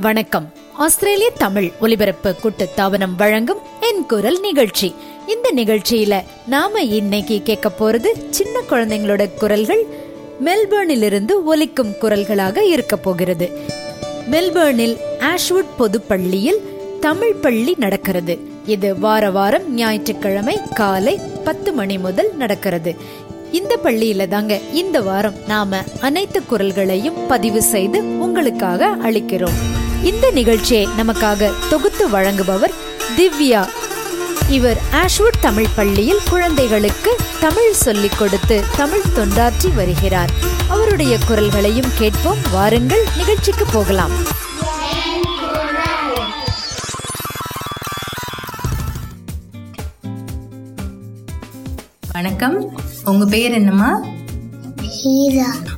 வணக்கம். ஆஸ்திரேலிய தமிழ் ஒலிபரப்பு கூட்டுத்தாபனம் வழங்கும் என் குரல் நிகழ்ச்சி. இந்த நிகழ்ச்சியில நாம இன்னைக்கு கேட்க போறது சின்ன குழந்தைங்களோட குரல்கள் மெல்பர்னிலிருந்து ஒலிக்கும் குரல்களாக இருக்க போகிறது. மெல்பர்னில் ஆஷ்வுட் பொது பள்ளியில் தமிழ் பள்ளி நடக்கிறது. இது வார வாரம் ஞாயிற்றுக்கிழமை காலை பத்து மணி முதல் நடக்கிறது. இந்த பள்ளியில தாங்க இந்த வாரம் நாம அனைத்து குரல்களையும் பதிவு செய்து உங்களுக்காக அளிக்கிறோம். இந்த நிகழ்ச்சியை நமக்காக தொகுத்து வழங்குபவர் திவ்யா. இவர் ஆஷ்வுட் தமிழ் பள்ளியில் குழந்தைகளுக்கு தமிழ் சொல்லிக் கொடுத்து தமிழ் தொண்டாற்றி வருகிறார். அவருடைய குரல்களையும் கேட்போம். வாருங்கள் நிகழ்ச்சிக்கு போகலாம். வணக்கம். உங்க பேர் என்னம்மா?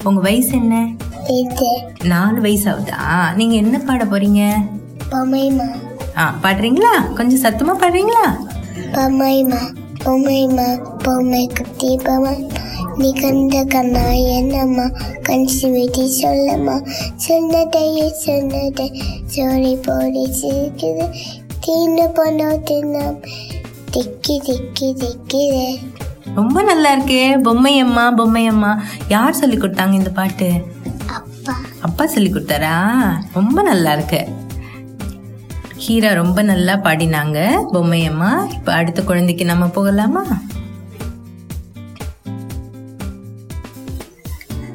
உங்க வயசு என்ன? நாலு வயசு ஆகுதா நீங்க என்ன பாட போறீங்க? ஆ பாடுறீங்களா? கொஞ்சம் சத்தமா பாடுறீங்களா? பொம்மை பொம்மை. நீ கண்ட கண்ணா என்னம்மா? கஞ்சி வெட்டி சொல்லம்மா. சொன்னதையே சொன்னதை சோழி போடி சிரிக்குது. தீன பொண்ணோ தின்னம் திக்கி திக்கி திக்கிது. ரொம்ப நல்லா இருக்கே. பொம்மையம்மா பொம்மையம்மா. யார் சொல்லி கொடுத்தாங்க இந்த பாட்டு? அப்பா சொல்லி கொடுத்தாரா? ரொம்ப நல்லா இருக்கு. ஹீரா ரொம்ப நல்லா பாடினாங்க. பொம்மையம்மா இப்ப அடுத்த குழந்தைக்கு நம்ம போகலாமா?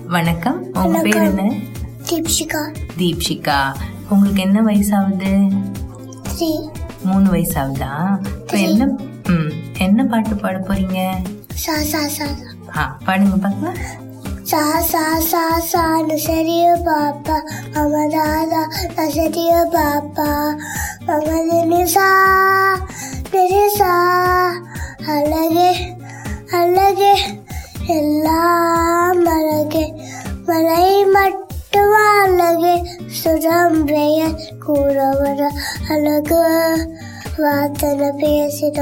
வணக்கம். உங்க பேர் என்ன? தீப்ஷிகா. தீப்ஷிகா. உங்களுக்கு என்ன வயசாகுது? மூணு வயசாகுதா? இப்போ என்ன ம் என்ன பாட்டு பாட போறீங்க. ஆ பாடுங்க பார்க்கலாம். சா சா சா சா நசரிய பாப்பா அமதாதா நசரிய பாப்பா. மமதினி சா பெருசா அழகே அழகே எல்லாம் அழகே. மலை மட்டும் அழகே. சுரம் பெயர் கூட வர அழகு. வார்த்தனை பேசிட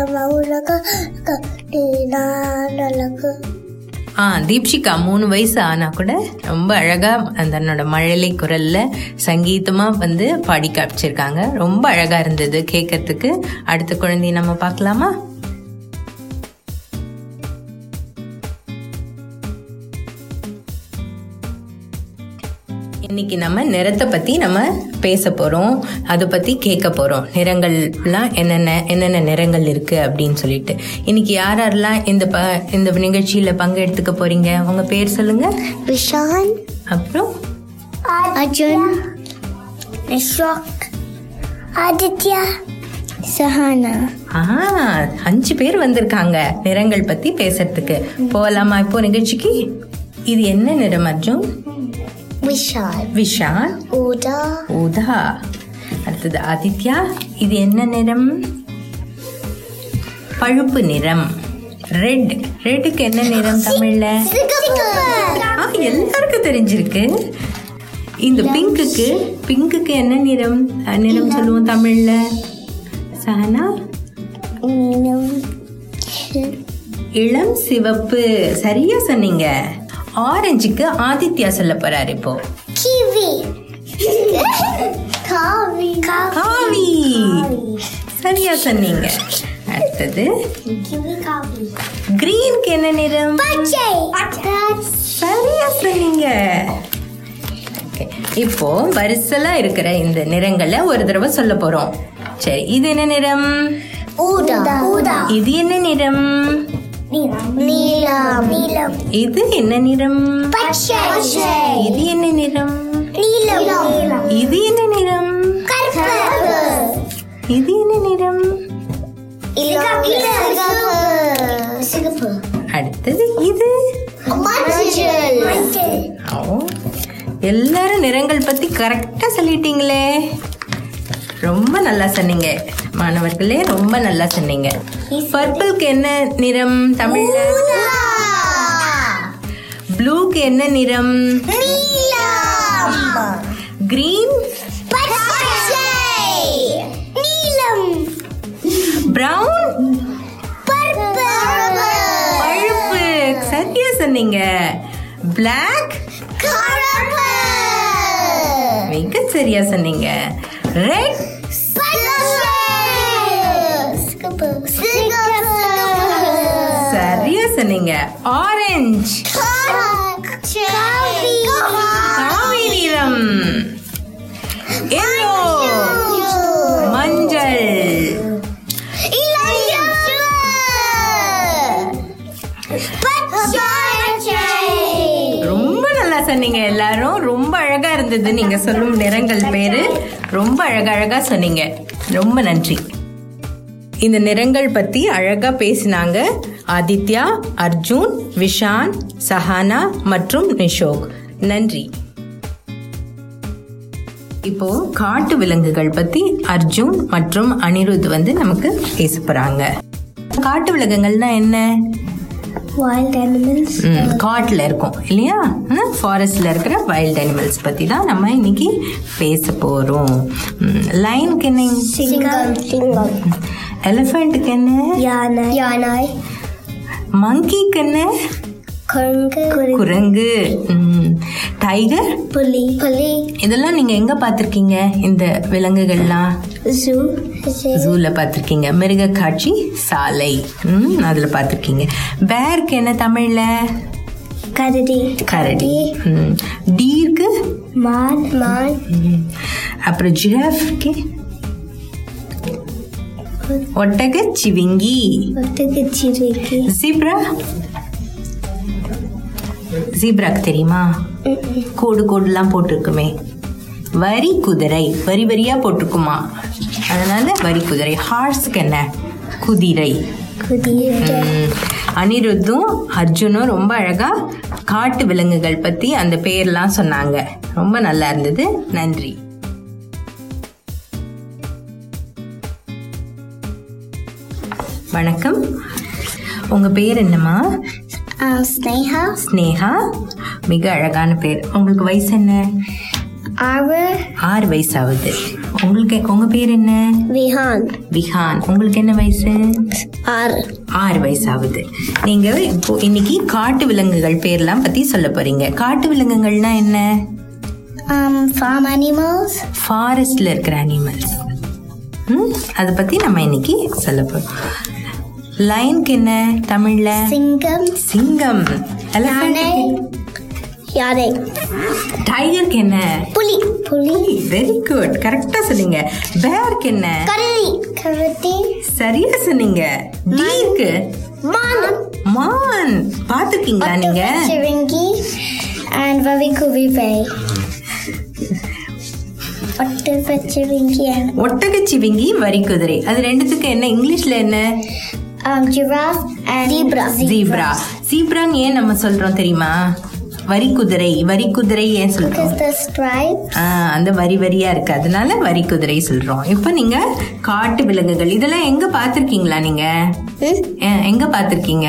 நீ நான் அழகு. ஆ தீப்ஷிகா மூணு வயசு ஆனா கூட ரொம்ப அழகா அந்த தன்னோட மழலை குரல்ல சங்கீதமா வந்து பாடி காமிச்சிருக்காங்க. ரொம்ப அழகா இருந்தது கேட்கறதுக்கு அடுத்த குழந்தைய நம்ம பார்க்கலாமா? இன்னைக்கு நம்ம நிறத்தை பத்தி நம்ம பேச போறோம் அதை பத்தி கேட்க போறோம் நிறங்கள்லாம் என்னென்ன என்னென்ன நிறங்கள் இருக்கு அப்படின்னு சொல்லிட்டு. இன்னைக்கு யார் யாரெல்லாம் இந்த ப இந்த நிகழ்ச்சியில பங்கெடுத்துக்க போறீங்க? உங்க பேர் சொல்லுங்க. விஷான். அப்புறம்? அர்ஜுன். ஆதித்யா. சஹானா. ஆ அஞ்சு பேர் வந்திருக்காங்க நிறங்கள் பத்தி பேசுறதுக்கு. போகலாமா இப்போ நிகழ்ச்சிக்கு? இது என்ன நிறம் அர்ஜுன்? விஷால். விஷால். ஊதா. ஊதா. அடுத்தது ஆதித்யா. இது என்ன நிறம்? பழுப்பு நிறம். ரெட் ரெட்டுக்கு என்ன நிறம் தமிழ்ல? ஆ எல்லாருக்கும் தெரிஞ்சிருக்கு. இந்த பிங்க்குக்கு பிங்க்குக்கு என்ன நிறம்? நிறம் சொல்லுவோம் தமிழ்ல. சஹனா? இளம் சிவப்பு. சரியா சொன்னீங்க. ஆரஞ்சுக்கு ஆதித்யா சொல்ல போறாரு இப்போ. கிவி. காவி. காவி. சரியா சொன்னீங்க. அடுத்தது. கிரீனுக்கு என்ன நிறம்? சரியா சொன்னீங்க. Okay. இப்போ வரிசலா இருக்கிற இந்த நிறங்களை ஒரு தடவை சொல்ல போறோம். சரி இது என்ன நிறம்? இது என்ன நிறம்? நீலம் நீலம் இது என்ன நிறம்? பச்சை. இது என்ன நிறம்? நீலம் இது என்ன நிறம்? கருப்பு. இது என்ன நிறம்? சிகப்பு. அடுத்தது இது. எல்லாரும் நிறங்கள் பத்தி கரெக்டா சொல்லிட்டீங்களே. ரொம்ப நல்லா சொன்னீங்க. மாணவர்களே ரொம்ப நல்லா சொன்னீங்க. பர்பிள்க்கு என்ன நிறம் தமிழ்ல? ப்ளூக்கு என்ன நிறம்? கிரீன் நீலம். பிரவுன் பழுப்பு. சரியா சொன்னீங்க. பிளாக் மிக சரியா சொன்னீங்க. ரெட் சொன்னீங்க ஆரஞ்சு. காவி நிறம். எல்லோ மஞ்சள். ரொம்ப நல்லா சொன்னீங்க எல்லாரும். ரொம்ப அழகா இருந்தது நீங்க சொல்லும் நிறங்கள் பேரு. ரொம்ப அழகழகா சொன்னீங்க. ரொம்ப நன்றி. இந்த நிறங்கள் பத்தி அழகா பேசினாங்க. ஆதித்யா அர்ஜுன் விஷான் சஹானா மற்றும் நிஷோக் நன்றி இப்போ காட்டு விலங்குகள் பத்தி அர்ஜுன் மற்றும் அனிருத் வந்து நமக்கு பேச போறாங்க காட்டு விலங்குகள்னா என்ன Wild animals. ம், காட்டுல இருக்கும் இல்லையா ஃபாரஸ்ட்ல இருக்கிற வைல்ட் அனிமல்ஸ் பத்தி தான் நம்ம இன்னைக்கு பேச போறோம் லைனுக்கு என்ன. எலிஃபென்ட்டுக்கு என்ன Yanai. Yanai. மங்கிக்கு என்ன. குரங்கு டைகர் Puli. Puli. இதெல்லாம் நீங்க எங்க பார்த்திருக்கீங்க இந்த விலங்குகள்லாம் Zoo. ஜூல பார்த்திருக்கீங்க மிருக காட்சி சாலை ம், அதுல பார்த்திருக்கீங்க பேருக்கு என்ன தமிழ்ல. கரடி ம். டீருக்கு Man. Man. ம். அப்புறம் ஜிராஃப்க்கு ஒட்டக சிவிங்கி. Otagachiriki. ஜீப்ரா? ஜீப்ராக்கு தெரியுமா? கோடு கோடுலாம் போட்டிருக்குமே. வரி குதிரை வரி வரியா போட்டிருக்குமா? அதனால வரி குதிரை. ஹார்ஸ்க்கு என்ன? குதிரை. அனிருத்தும் அர்ஜுனும் ரொம்ப அழகா காட்டு விலங்குகள் பத்தி அந்த பேர்லாம் சொன்னாங்க. ரொம்ப நல்லா இருந்தது. நன்றி. வணக்கம். உங்க பேர் என்னம்மா? Sneha. ஸ்னேகா. மிக அழகான பேர். உங்களுக்கு வயசு என்ன. ஆறு. வயசு ஆகுது உங்களுக்கு உங்க பேர் என்ன? Vihan. விஹான். உங்களுக்கு என்ன வயசு. ஆறு. வயசு ஆகுது நீங்க இப்போ இன்னைக்கு காட்டு விலங்குகள் பேர்லாம் பத்தி சொல்ல போறீங்க. காட்டு விலங்குகள்னா என்ன? farm animals. ஃபாரஸ்ட்ல இருக்கிற அனிமல்ஸ் அதை பத்தி நம்ம இன்னைக்கு சொல்ல போறோம். லைனுக்கு என்ன தமிழ்ல Singam. சிங்கம் Yane. Yane. டைகருக்கு என்ன Puli. Puli. வெரி குட் கரெக்டா சொன்னீங்க பேருக்கு என்ன Karadi. Karadi. சரியா சொன்னீங்க டீருக்கு Man. மான் பாத்துருக்கீங்களா நீங்க Chiringi. And Vavikuvive. Chiringi and ஒட்டகச்சிவிங்கி வரி குதிரை அது ரெண்டுத்துக்கு என்ன இங்கிலீஷ்ல என்ன and zebra. ஜீப்ரா ஜீப்ரான்னு ஏன் நம்ம சொல்றோம் தெரியுமா? வரி குதிரை. வரி குதிரை ஏன் சொல்றோம்? அந்த வரி வரியா இருக்கு. அதனால வரி குதிரை சொல்றோம். இப்போ நீங்க காட்டு விலங்குகள் இதெல்லாம் எங்க பாத்திருக்கீங்களா நீங்க? எங்க பாத்திருக்கீங்க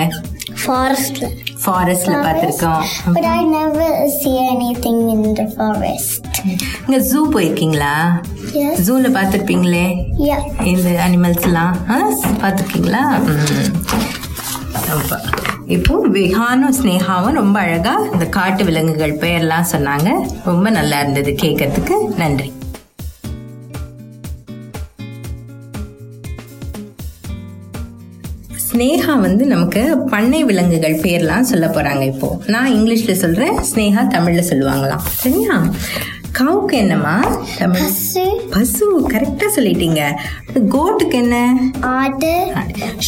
Forest. ஃபாரஸ்ட்ல பாத்திருக்கோம் But I never see anything in the forest. இங்க ஜூ போயிருக்கீங்களா. ஜூல பாத்திருப்பீங்களே Yeah. இந்த அனிமல்ஸ் எல்லாம் ஆ, பாத்திருக்கீங்களா ம். அப்ப, இப்போ விஹானும் ஸ்னேகாவும் ரொம்ப அழகா இந்த காட்டு விலங்குகள் பெயர்லாம் சொன்னாங்க. ரொம்ப நல்லா இருந்தது கேட்கறதுக்கு. நன்றி. ஸ்னேகா வந்து நமக்கு பண்ணை விலங்குகள் பேர்லாம் சொல்ல போறாங்க இப்போ. நான் இங்கிலீஷ்ல சொல்றேன் ஸ்னேகா தமிழ்ல சொல்லுவாங்களாம். சரியா? கவுக்கு என்னம்மா? தமிழ். பசு. கரெக்டா சொல்லிட்டீங்க. கோட்டுக்கு என்ன? Otter.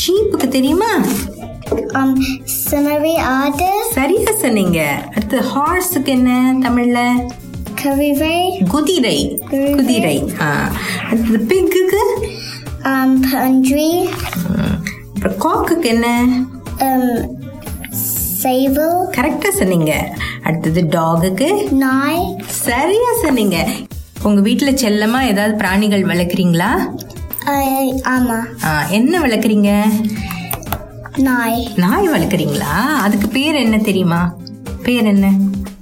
ஷீப்புக்கு தெரியுமா? Um, summary otter. சரியா சொன்னீங்க. அடுத்து ஹார்ஸுக்கு என்ன தமிழ்ல? Curry குதிரை. குதிரை. அடுத்தது பிக்குக்கு Um, pundry. அப்புறம் காக்குக்கு என்ன? Sable. கரெக்டா சொன்னீங்க அடுத்தது டாகுக்கு Nine. சரியா சொன்னீங்க உங்க வீட்டுல செல்லமா ஏதாவது பிராணிகள் வளர்க்குறீங்களா Uh, ama. ஆ, என்ன வளர்க்குறீங்க Nine. நாய் வளர்க்குறீங்களா அதுக்கு பேர் என்ன தெரியுமா பேர் என்ன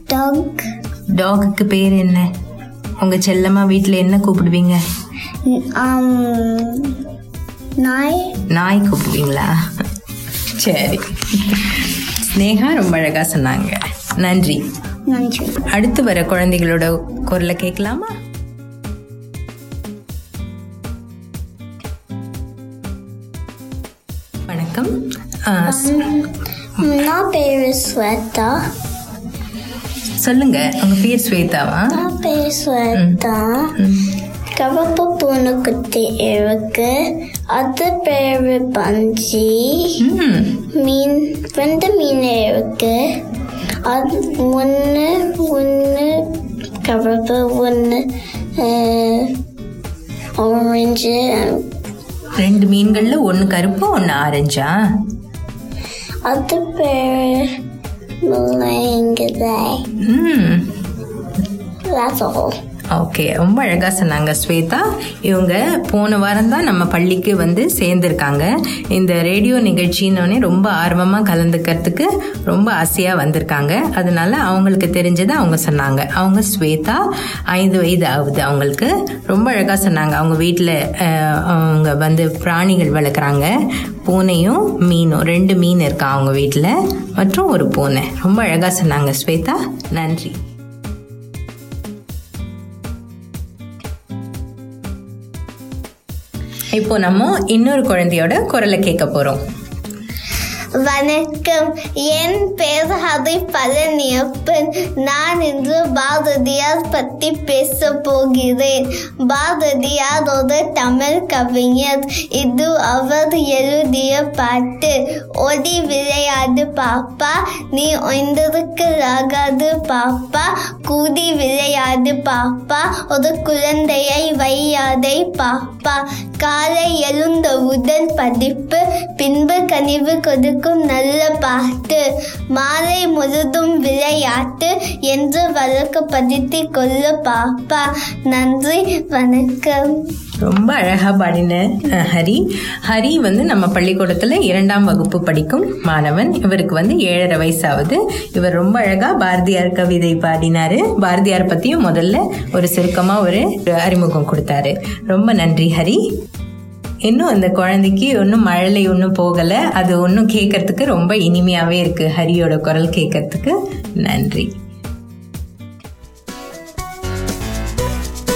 Dog. டாகுக்கு பேர் என்ன உங்க செல்லமா வீட்ல என்ன கூப்பிடுவீங்க nine. நாய் கூப்பிடுவீங்களா சரி ஸ்னேகா ரொம்ப அழகா சொன்னாங்க. நன்றி. நன்றி. அடுத்து வர குழந்தைகளோட குரலை கேட்கலாமா? வணக்கம். நான் பேர் ஸ்வேதா. சொல்லுங்க உங்க பேர் ஸ்வேதாவா? நான் பேர் ஸ்வேதா. கவப்பு பூனை குத்தி இருக்கு. அது பேர் பஞ்சி. மீன் ரெண்டு மீன் இருக்கு. அது ஒன்று ஒன்று கவப்பு ஒன்று ஆரஞ்சு ரெண்டு மீன்கள்ல ஒன்னு கருப்பு ஒன்னு ஆரஞ்சா? அது பேர் முள்ளங்கிதை ம் That's all. ஓகே ரொம்ப அழகாக சொன்னாங்க ஸ்வேதா. இவங்க போன வாரம் தான் நம்ம பள்ளிக்கு வந்து சேர்ந்துருக்காங்க. இந்த ரேடியோ நிகழ்ச்சின்னொடனே ரொம்ப ஆர்வமாக கலந்துக்கிறதுக்கு ரொம்ப ஆசையாக வந்திருக்காங்க. அதனால அவங்களுக்கு தெரிஞ்சதை அவங்க சொன்னாங்க. அவங்க ஸ்வேதா ஐந்து வயது ஆகுது அவங்களுக்கு. ரொம்ப அழகாக சொன்னாங்க. அவங்க வீட்டில் அவங்க வந்து பிராணிகள் வளர்க்குறாங்க. பூனையும் மீனும் ரெண்டு மீன் இருக்கா அவங்க வீட்டில் மற்றும் ஒரு பூனை. ரொம்ப அழகாக சொன்னாங்க ஸ்வேதா. நன்றி. இப்போ நம்ம இன்னொரு குழந்தையோட குரலை கேட்க போறோம். வணக்கம். என் பேர் ஹரி பழனியப்பன். நான் இன்று பாரதியார் பற்றி பேச போகிறேன். பாரதியார் ஒரு தமிழ் கவிஞர். இது அவர் எழுதிய பாட்டு. ஒடி விளையாடு பாப்பா. நீ ஒன்றிருக்கலாகாது பாப்பா. கூடி விளையாடு பாப்பா. ஒரு குழந்தையை வையாதை பாப்பா. காலை எழுந்தவுடன் படிப்பு பின்பு கனிவு கொடுக்கும் நல்ல பாட்டு மாலை முழுதும் விளையாட்டு என்று வழக்கு பதித்து கொள்ள பாப்பா. நன்றி வணக்கம். ரொம்ப அழகாக பாடின ஹரி. ஹரி வந்து நம்ம பள்ளிக்கூடத்தில் இரண்டாம் வகுப்பு படிக்கும் மாணவன். இவருக்கு வந்து ஏழரை வயசாகுது இவர் ரொம்ப அழகாக பாரதியார் கவிதை பாடினார். பாரதியார் பற்றியும் முதல்ல ஒரு சுருக்கமாக ஒரு அறிமுகம் கொடுத்தாரு. ரொம்ப நன்றி ஹரி. இன்னும் அந்த குழந்தைக்கு ஒன்றும் மழலை ஒன்றும் போகலை. அது ஒன்றும் கேட்கறதுக்கு ரொம்ப இனிமையாகவே இருக்குது ஹரியோட குரல் கேட்கறதுக்கு நன்றி.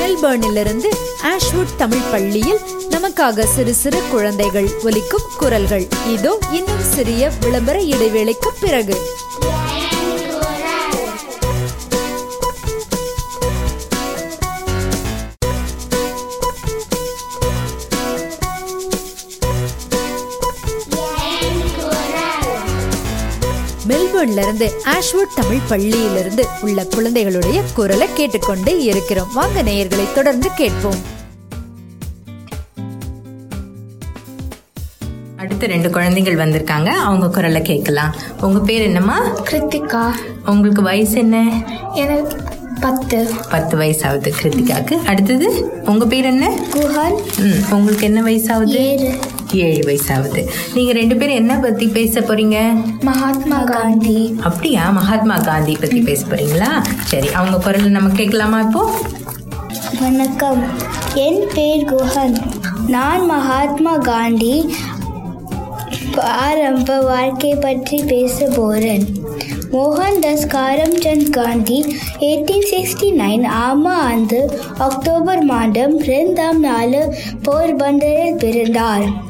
மெல்பர்னிலிருந்து ஆஷ்வுட் தமிழ் பள்ளியில் நமக்காக சிறு சிறு குழந்தைகள் ஒலிக்கும் குரல்கள் இதோ இன்னும் சிறிய விளம்பர இடைவேளைக்கு பிறகு மெல்பர்ன்ல இருந்து ஆஷ்வுட் தமிழ் பள்ளியிலிருந்து உள்ள குழந்தைகளுடைய குரலை கேட்டுக்கொண்டே இருக்கிறோம். வாங்க நேயர்களை தொடர்ந்து கேட்போம். அடுத்த ரெண்டு குழந்தைகள் வந்திருக்காங்க. அவங்க குரலை கேட்கலாம். உங்க பேர் என்னம்மா? கிருத்திகா. உங்களுக்கு வயசு என்ன? எனக்கு பத்து. பத்து வயசாகுது கிருத்திகாக்கு அடுத்தது உங்க பேர் என்ன? குஹன் உங்களுக்கு என்ன வயசாகுது? ஏழு வயசாகுது. நீங்க ரெண்டு பேரும் என்ன பத்தி பேச போறீங்க? மகாத்மா காந்தி. அப்படியா? மகாத்மா காந்தி பத்தி பேச போறீங்களா? சரி அவங்க குரல் நம்ம கேட்கலாமா இப்போ? வணக்கம். என் பேர் குஹன். நான் மகாத்மா காந்தி. ஆரம்ப வாழ்க்கை பற்றி பேச போறேன். Mohandas Karamchand Gandhi eighteen sixty nine ஆமா ஆண்டு அக்டோபர் மாதம் ரெண்டாம் நாள் போர்பந்தரில் பிறந்தார்.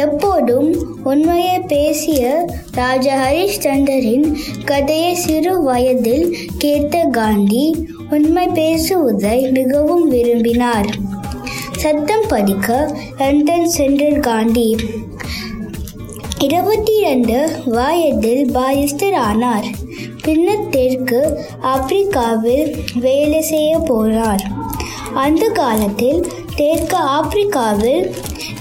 எப்போதும் உண்மையை பேசிய ராஜா ஹரிஷ்சந்தரின் கதையை சிறு வயதில் கேட்ட காந்தி உண்மை பேசுவதை மிகவும் விரும்பினார். சத்தம் படிக்க லண்டன் சென்றார் காந்தி. இருபத்தி இரண்டு வயதில் பாரிஸ்டர் ஆனார். பின்னர் தெற்கு ஆப்பிரிக்காவில் வேலை செய்ய போனார். அந்த காலத்தில் தெற்கு ஆப்பிரிக்காவில்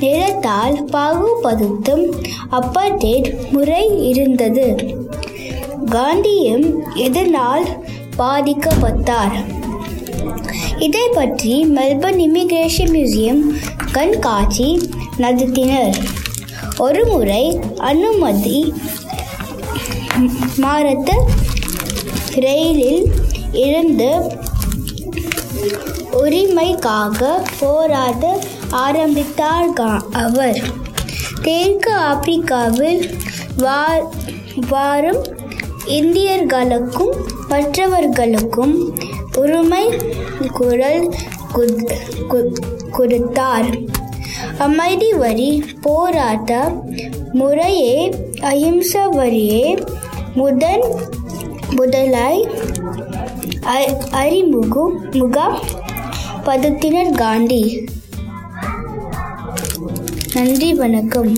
நிலத்தால் பாகுபடுத்தும் அப்பார்டேட் முறை இருந்தது. காந்தியும் இதனால் பாதிக்கப்பட்டார்? இதை பற்றி மெல்பர்ன் இமிகிரேஷன் மியூசியம் கண்காட்சி நடத்தினர். ஒரு முறை அனுமதி மாறத்து ரயிலில் இருந்து உரிமைக்காக போராட ஆரம்பித்தார் கா- அவர். தெற்கு ஆப்பிரிக்காவில் வா- வாரும் இந்தியர்களுக்கும் மற்றவர்களுக்கும் உரிமை குரல் குத்- கு- கொடுத்தார். அமைதி வரி போராட்ட முறையே அஹிம்ச வரியே முதன் முதலாய் அ- அறிமுகு பதத்தினர் காந்தி நன்றி வணக்கம்.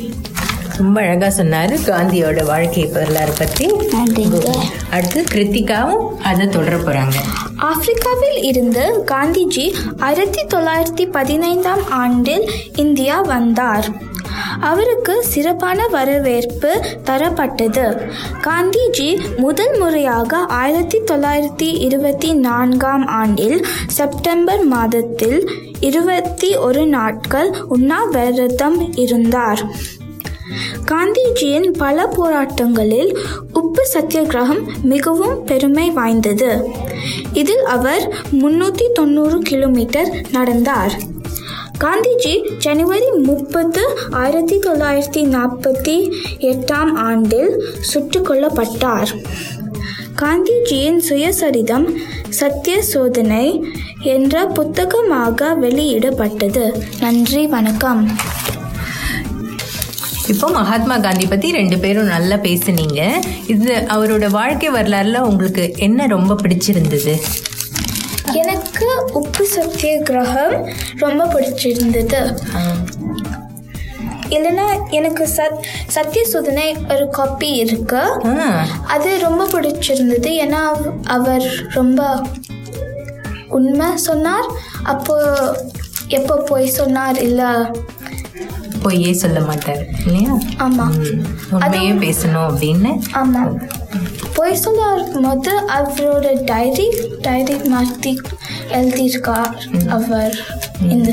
ரொம்ப அழகா சொன்னாரு. காந்தியோட வாழ்க்கை வரலாறு பத்தி. நன்றிங்க. அடுத்து கிருத்திகாவும் அதை தொடர போறாங்க. ஆப்பிரிக்காவில் இருந்து காந்திஜி ஆயிரத்தி தொள்ளாயிரத்தி பதினைந்தாம் ஆண்டில் இந்தியா வந்தார். அவருக்கு சிறப்பான வரவேற்பு தரப்பட்டது. காந்திஜி முதல் முறையாக ஆயிரத்தி தொள்ளாயிரத்தி இருபத்தி நான்காம் ஆண்டில் செப்டம்பர் மாதத்தில் இருபத்தி ஒரு நாட்கள் உண்ணாவிரதம் இருந்தார். காந்திஜியின் பல போராட்டங்களில் உப்பு சத்தியாகிரகம் மிகவும் பெருமை வாய்ந்தது. இதில் அவர் முன்னூற்றி தொண்ணூறு கிலோமீட்டர் நடந்தார். காந்திஜி ஜனவரி முப்பது ஆயிரத்தி தொள்ளாயிரத்தி நாற்பத்தி எட்டாம் ஆண்டில் சுட்டுக் கொல்லப்பட்டார் காந்திஜியின் சுயசரிதம் சத்திய சோதனை என்ற புத்தகமாக வெளியிடப்பட்டது. நன்றி வணக்கம். இப்போ மகாத்மா காந்தி பத்தி ரெண்டு பேரும் நல்லா பேசுனீங்க. இது அவரோட வாழ்க்கை வரலாறுல உங்களுக்கு என்ன ரொம்ப பிடிச்சிருந்தது? எனக்கு உப்பு சத்தியாகிரகம் ரொம்ப பிடிச்சிருந்தது. இல்லைன்னா எனக்கு சத் சத்திய சோதனை ஒரு காப்பி இருக்கு. அது ரொம்ப பிடிச்சிருந்தது. ஏன்னா அவ- அவர் ரொம்ப உண்மை சொன்னார். அப்போ எப்போ போய் சொன்னார் இல்லை? பொய்யே சொல்ல மாட்டார் இல்லையா? ஆமாம் உண்மையே பேசணும் அப்படின்னு. ஆமாம் போய் சொல்லார் போது அவரோட டைரி டைரி மாற்றி எழுதியிருக்கார் அவர் இந்த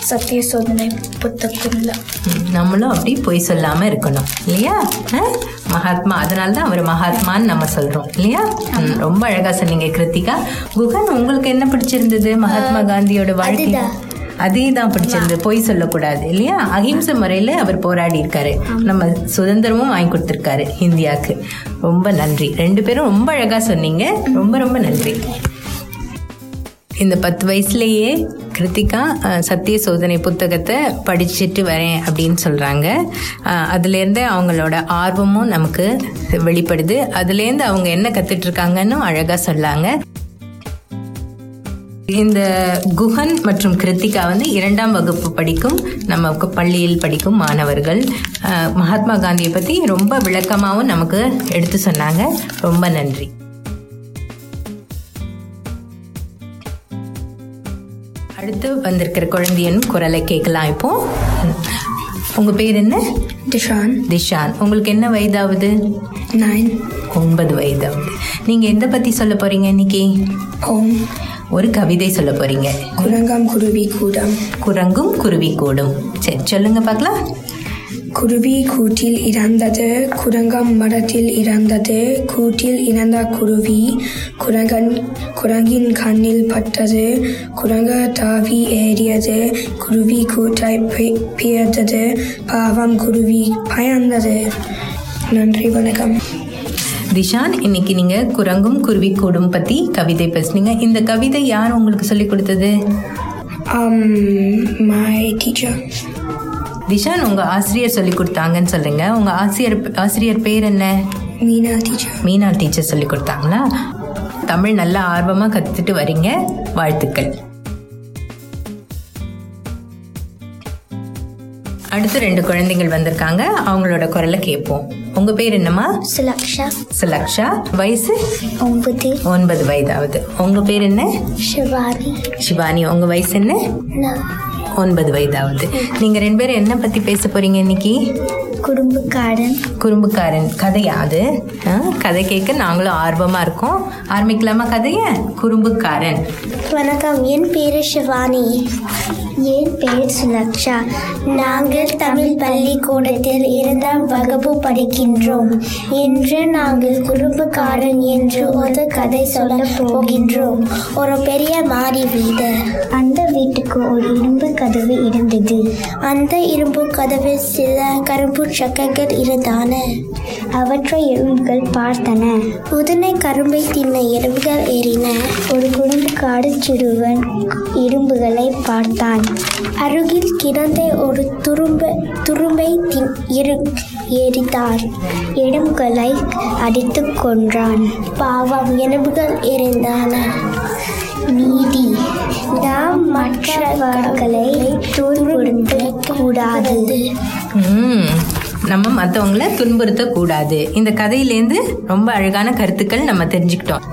சத்திய சோதனை புத்தகத்தில். நம்மளும் அப்படி பொய் சொல்லாம இருக்கணும் இல்லையா? மகாத்மா அதனால தான் அவர் மகாத்மான்னு நம்ம சொல்றோம் இல்லையா? ரொம்ப அழகா சொன்னீங்க கிருத்திகா. குகன் உங்களுக்கு என்ன பிடிச்சிருந்தது மகாத்மா காந்தியோட வாழ்க்கை? அதே தான் பிடிச்சிருந்தது பொய் சொல்லக்கூடாது இல்லையா? அகிம்சை முறையில அவர் போராடி இருக்காரு. நம்ம சுதந்திரமும் வாங்கி கொடுத்துருக்காரு இந்தியாவுக்கு. ரொம்ப நன்றி. ரெண்டு பேரும் ரொம்ப அழகா சொன்னீங்க. ரொம்ப ரொம்ப நன்றி. இந்த பத்து வயசுலயே கிருத்திகா அஹ், சத்திய சோதனை புத்தகத்தை படிச்சுட்டு வரேன் அப்படின்னு சொல்கிறாங்க அதுலேருந்து அவங்களோட ஆர்வமும் நமக்கு வெளிப்படுது. அதுலேருந்து அவங்க என்ன கற்றுட்ருக்காங்கன்னு அழகாக சொல்லாங்க. இந்த குஹன் மற்றும் கிருத்திகா வந்து இரண்டாம் வகுப்பு படிக்கும் நமக்கு பள்ளியில் படிக்கும் மாணவர்கள். மகாத்மா காந்தியை பற்றி ரொம்ப விளக்கமாகவும் நமக்கு எடுத்து சொன்னாங்க. ரொம்ப நன்றி. அடுத்து வந்திருக்கிற குழந்தையின் குரலை கேட்கலாம் இப்போ. உங்க பேர் என்ன? டிஷான் திஷான். உங்களுக்கு என்ன வயதாகுது? நைன். ஒன்பது வயதாகுது. நீங்க எந்த பத்தி சொல்ல போறீங்க இன்னைக்கு? ஹோம் ஒரு கவிதை சொல்ல போறீங்க. குரங்காம் குருவி கூடம். குரங்கும் குருவி கூடும். சரி சொல்லுங்க பார்க்கலாம். குருவி கூட்டில் இறந்தது குரங்கம் மரத்தில் இறந்தது கூட்டில் இறந்த குருவி குரங்கன் குரங்கின் கண்ணில் பட்டது குரங்கு தாவி ஏறியது குருவி கூட்டாய் பெ- பெயர்ந்தது பாவம் குருவி பயந்தது. நன்றி வணக்கம். திஷான் இன்னைக்கு நீங்க குரங்கும் குருவி கூடும் பத்தி கவிதை பேசுனீங்க. இந்த கவிதை யார் உங்களுக்கு சொல்லி கொடுத்தது? Um my teacher. திஷான் உங்க ஆசிரியர் சொல்லி கொடுத்தாங்கன்னு சொல்லுங்க. உங்க ஆசிரியர் ஆசிரியர் பேர் என்ன? மீனா teacher. மீனா டீச்சர் சொல்லி கொடுத்தாங்களா? தமிழ் நல்லா ஆர்வமா கத்துட்டு வரீங்க. வாழ்த்துக்கள். அடுத்து ரெண்டு குழந்தைகள் வந்திருக்காங்க. அவங்களோட குரலை கேட்போம். உங்க பேர் என்னம்மா? சுலக்ஷா. சுலக்ஷா. வயசு? ஒன்பது. ஒன்பது வயதாகுது உங்க பேர் என்ன? சிவானி சிவானி உங்க வயசு என்ன? ஒன்பது வயதாகுது நீங்க ரெண்டு பேரும் என்ன பத்தி பேச போறீங்க இன்னைக்கு? குடும்பக்காரன் குறும்புக்காரன். கதையா அது? கதை கேட்க நாங்களும் ஆர்வமா இருக்கோம். ஆரம்பிக்கலாமா கதைய? குறும்புக்காரன். வணக்கம் என் பேரு சிவானி என் பெயர் சுலக்ஷா. நாங்கள் தமிழ் பள்ளிக்கூடத்தில் இரண்டாம் வகுப்பு படிக்கின்றோம். இன்று நாங்கள் குறும்புக்காரன் என்று ஒரு கதை சொல்ல போகின்றோம். ஒரு பெரிய மாடி வீடு. அந்த வீட்டுக்கு ஒரு இரும்பு கதவு இருந்தது. அந்த இரும்பு கதவில் சில கரும்பு சக்கர்கள் இருந்தன அவற்றை எறும்புகள் பார்த்தன. புதுனை கரும்பை தின்ன எறும்புகள் ஏறின. ஒரு குடும்ப காடு சிறுவன் எறும்புகளை பார்த்தான். அருகில் கிடந்த ஒரு துரும்ப துரும்பை தின் இரு எரித்தார். எறும்புகளை அடித்து கொன்றான். பாவம் எறும்புகள் இருந்தன நீதி நாம் மற்றவர்களை துன்புறுத்த கூடாது. நம்ம மற்றவங்கள துன்புறுத்தக்கூடாது. இந்த கதையிலேருந்து ரொம்ப அழகான கருத்துக்கள் நம்ம தெரிஞ்சுக்கிட்டோம்.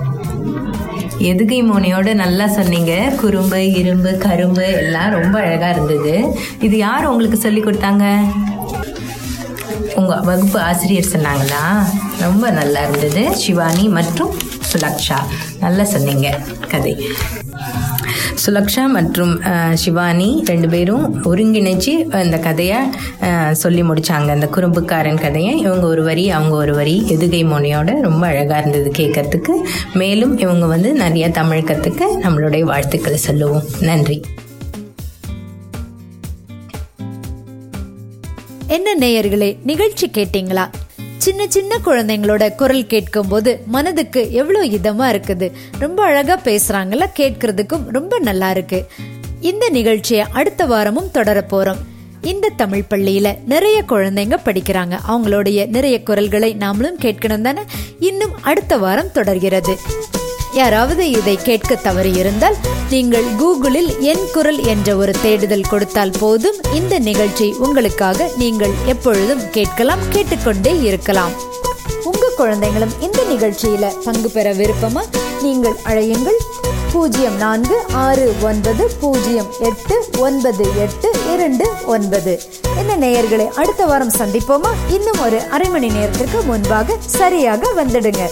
எதுகை மோனையோட நல்லா சொன்னீங்க. குறும்பு இரும்பு கரும்பு எல்லாம் ரொம்ப அழகாக இருந்தது. இது யார் உங்களுக்கு சொல்லி கொடுத்தாங்க? உங்கள் வகுப்பு ஆசிரியர் சொன்னாங்களா? ரொம்ப நல்லா இருந்தது. சிவானி மற்றும் சுலக்ஷா. நல்லா சொன்னீங்க கதை. சுலக்ஷா மற்றும் சிவானி ரெண்டு பேரும் ஒருங்கிணைச்சு அந்த கதையை சொல்லி முடிச்சாங்க. அந்த குறும்புக்காரன் கதையை. இவங்க ஒரு வரி அவங்க ஒரு வரி. எதுகை மொழியோட ரொம்ப அழகாக இருந்தது கேட்கறதுக்கு மேலும் இவங்க வந்து நிறைய தமிழ் கற்றுக்க நம்மளுடைய வாழ்த்துக்களை சொல்லுவோம். நன்றி. என்ன நேயர்களே நிகழ்ச்சி கேட்டீங்களா? சின்ன சின்ன குழந்தைங்களோட குரல் கேட்கும்போது மனதுக்கு எவ்வளோ இதமா இருக்குது? ரொம்ப அழகா பேசுறாங்கல்ல கேட்கறதுக்கும் ரொம்ப நல்லா இருக்கு. இந்த நிகழ்ச்சியை அடுத்த வாரமும் தொடர போறோம். இந்த தமிழ் பள்ளியில நிறைய குழந்தைங்க படிக்கிறாங்க. அவங்களுடைய நிறைய குரல்களை நாமளும் கேட்கணும் தானே? இன்னும் அடுத்த வாரம் தொடர்கிறது. யாராவது இதை கேட்க தவறியிருந்தால் நீங்கள் கூகுளில் என் குரல் என்ற ஒரு தேடுதல் கொடுத்தால் போதும். இந்த நிகழ்ச்சி உங்களுக்காக நீங்கள் எப்பொழுதும் கேட்கலாம் கேட்டுக்கொண்டே இருக்கலாம். உங்க குழந்தைங்களும் இந்த நிகழ்ச்சியில பங்கு பெற விருப்பமா? நீங்கள் அழையுங்கள். பூஜ்ஜியம் நான்கு ஆறு ஒன்பது பூஜ்ஜியம் எட்டு ஒன்பது எட்டு இரண்டு ஒன்பது. இந்த நேயர்களை அடுத்த வாரம் சந்திப்போமா? இன்னும் ஒரு அரை மணி நேரத்திற்கு முன்பாக சரியாக வந்துடுங்க.